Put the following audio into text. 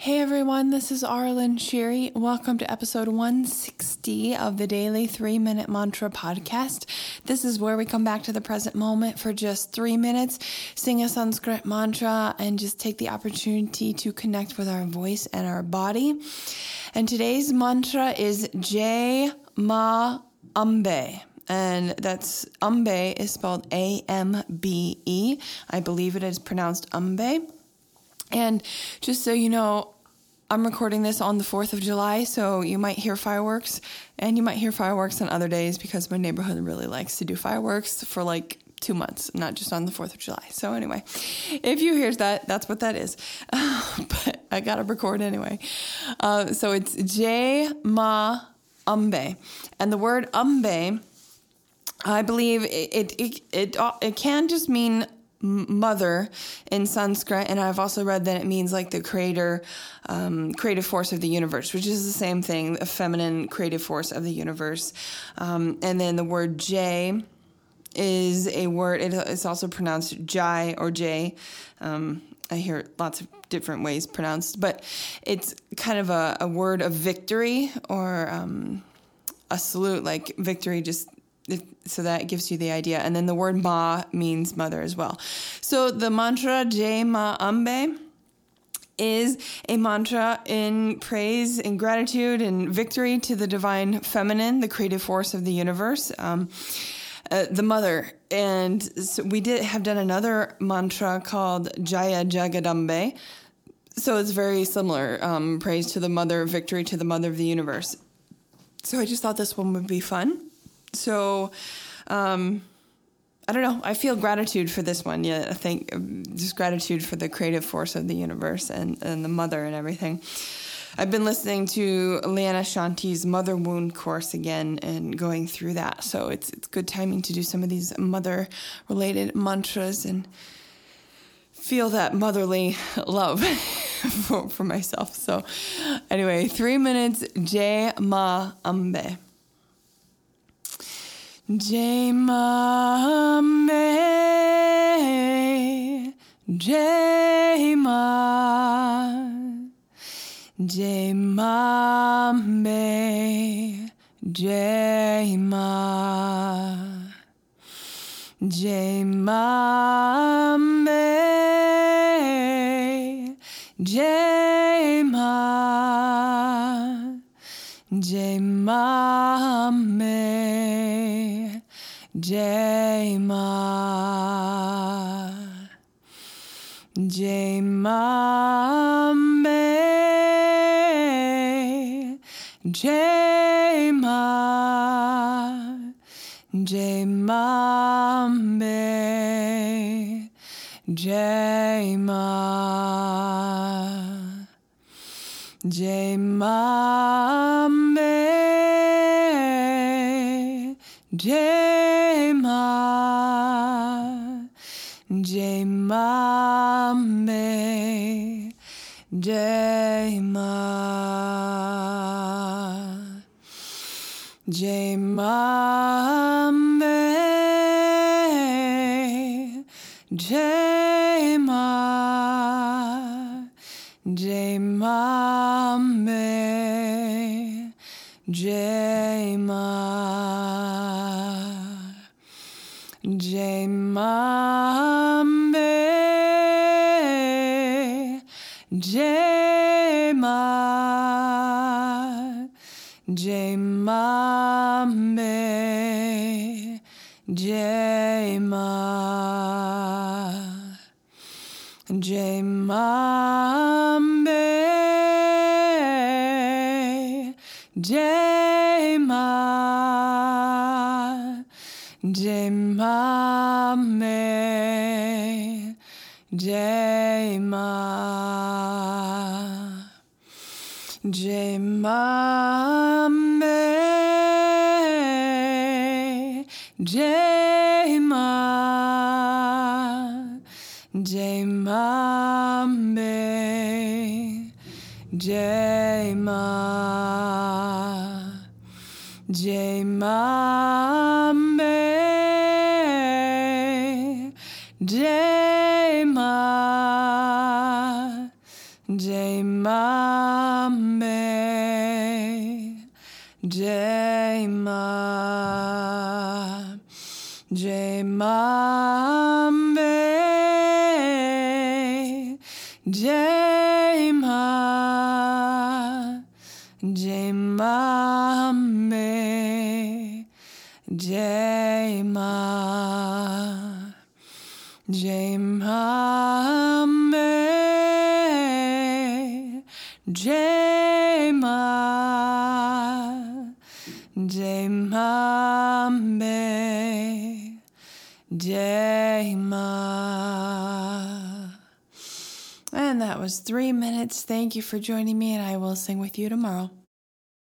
Hey everyone, this is Aaralyn Shiri. Welcome to episode 160 of the Daily 3 Minute Mantra Podcast. This is where we come back to the present moment for just three minutes, sing a Sanskrit mantra, and just take the opportunity to connect with our voice and our body. And today's mantra is Jai Ma Ambe and that's Umbe is spelled A M B E. I believe it is pronounced Ambe. And just so you know, I'm recording this on the 4th of July, so you might hear fireworks, and you might hear fireworks on other days because my neighborhood really likes to do fireworks for like two months, not just on the 4th of July. So, anyway, if you hear that, that's what that is. But I got to record anyway. Uh, so, it's J Ma Umbe. And the word umbe, I believe it, it, it, it, it can just mean mother in Sanskrit, and I've also read that it means like the creator, um, creative force of the universe, which is the same thing, the feminine creative force of the universe. Um, and then the word J is a word, it, it's also pronounced Jai or J. Um, I hear lots of different ways pronounced, but it's kind of a, a word of victory or um, a salute, like victory just so that gives you the idea. And then the word ma means mother as well. So the mantra Jai Ma Ambe is a mantra in praise and gratitude and victory to the divine feminine, the creative force of the universe, um, uh, the mother. And so we did have done another mantra called Jaya Jagadambe. So it's very similar um, praise to the mother, victory to the mother of the universe. So I just thought this one would be fun. So, um, I don't know. I feel gratitude for this one. Yeah, I think um, just gratitude for the creative force of the universe and, and the mother and everything. I've been listening to Leanna Shanti's Mother Wound course again and going through that. So it's it's good timing to do some of these mother related mantras and feel that motherly love for, for myself. So anyway, three minutes Jai Ma Ambe. Jema, Jema, Jema, Jema, Jema, Jema, Jema, Jai Ma, Jai Ma Me, Jai Ma, Jai Ma Me, Jai Ma, Jai Ma Me, Jai Jemame, Jema, Jemame, Jema, Jemame, Jema, Jema. Jema, Jema, me, Jema, Jema, me, Jema, Jema, me, Jema. Jemame, Jema, Jemame, Jema, Jemame, Jema. Jema, Jema, Jemambe, Jema. And that was three minutes. Thank you for joining me, and I will sing with you tomorrow.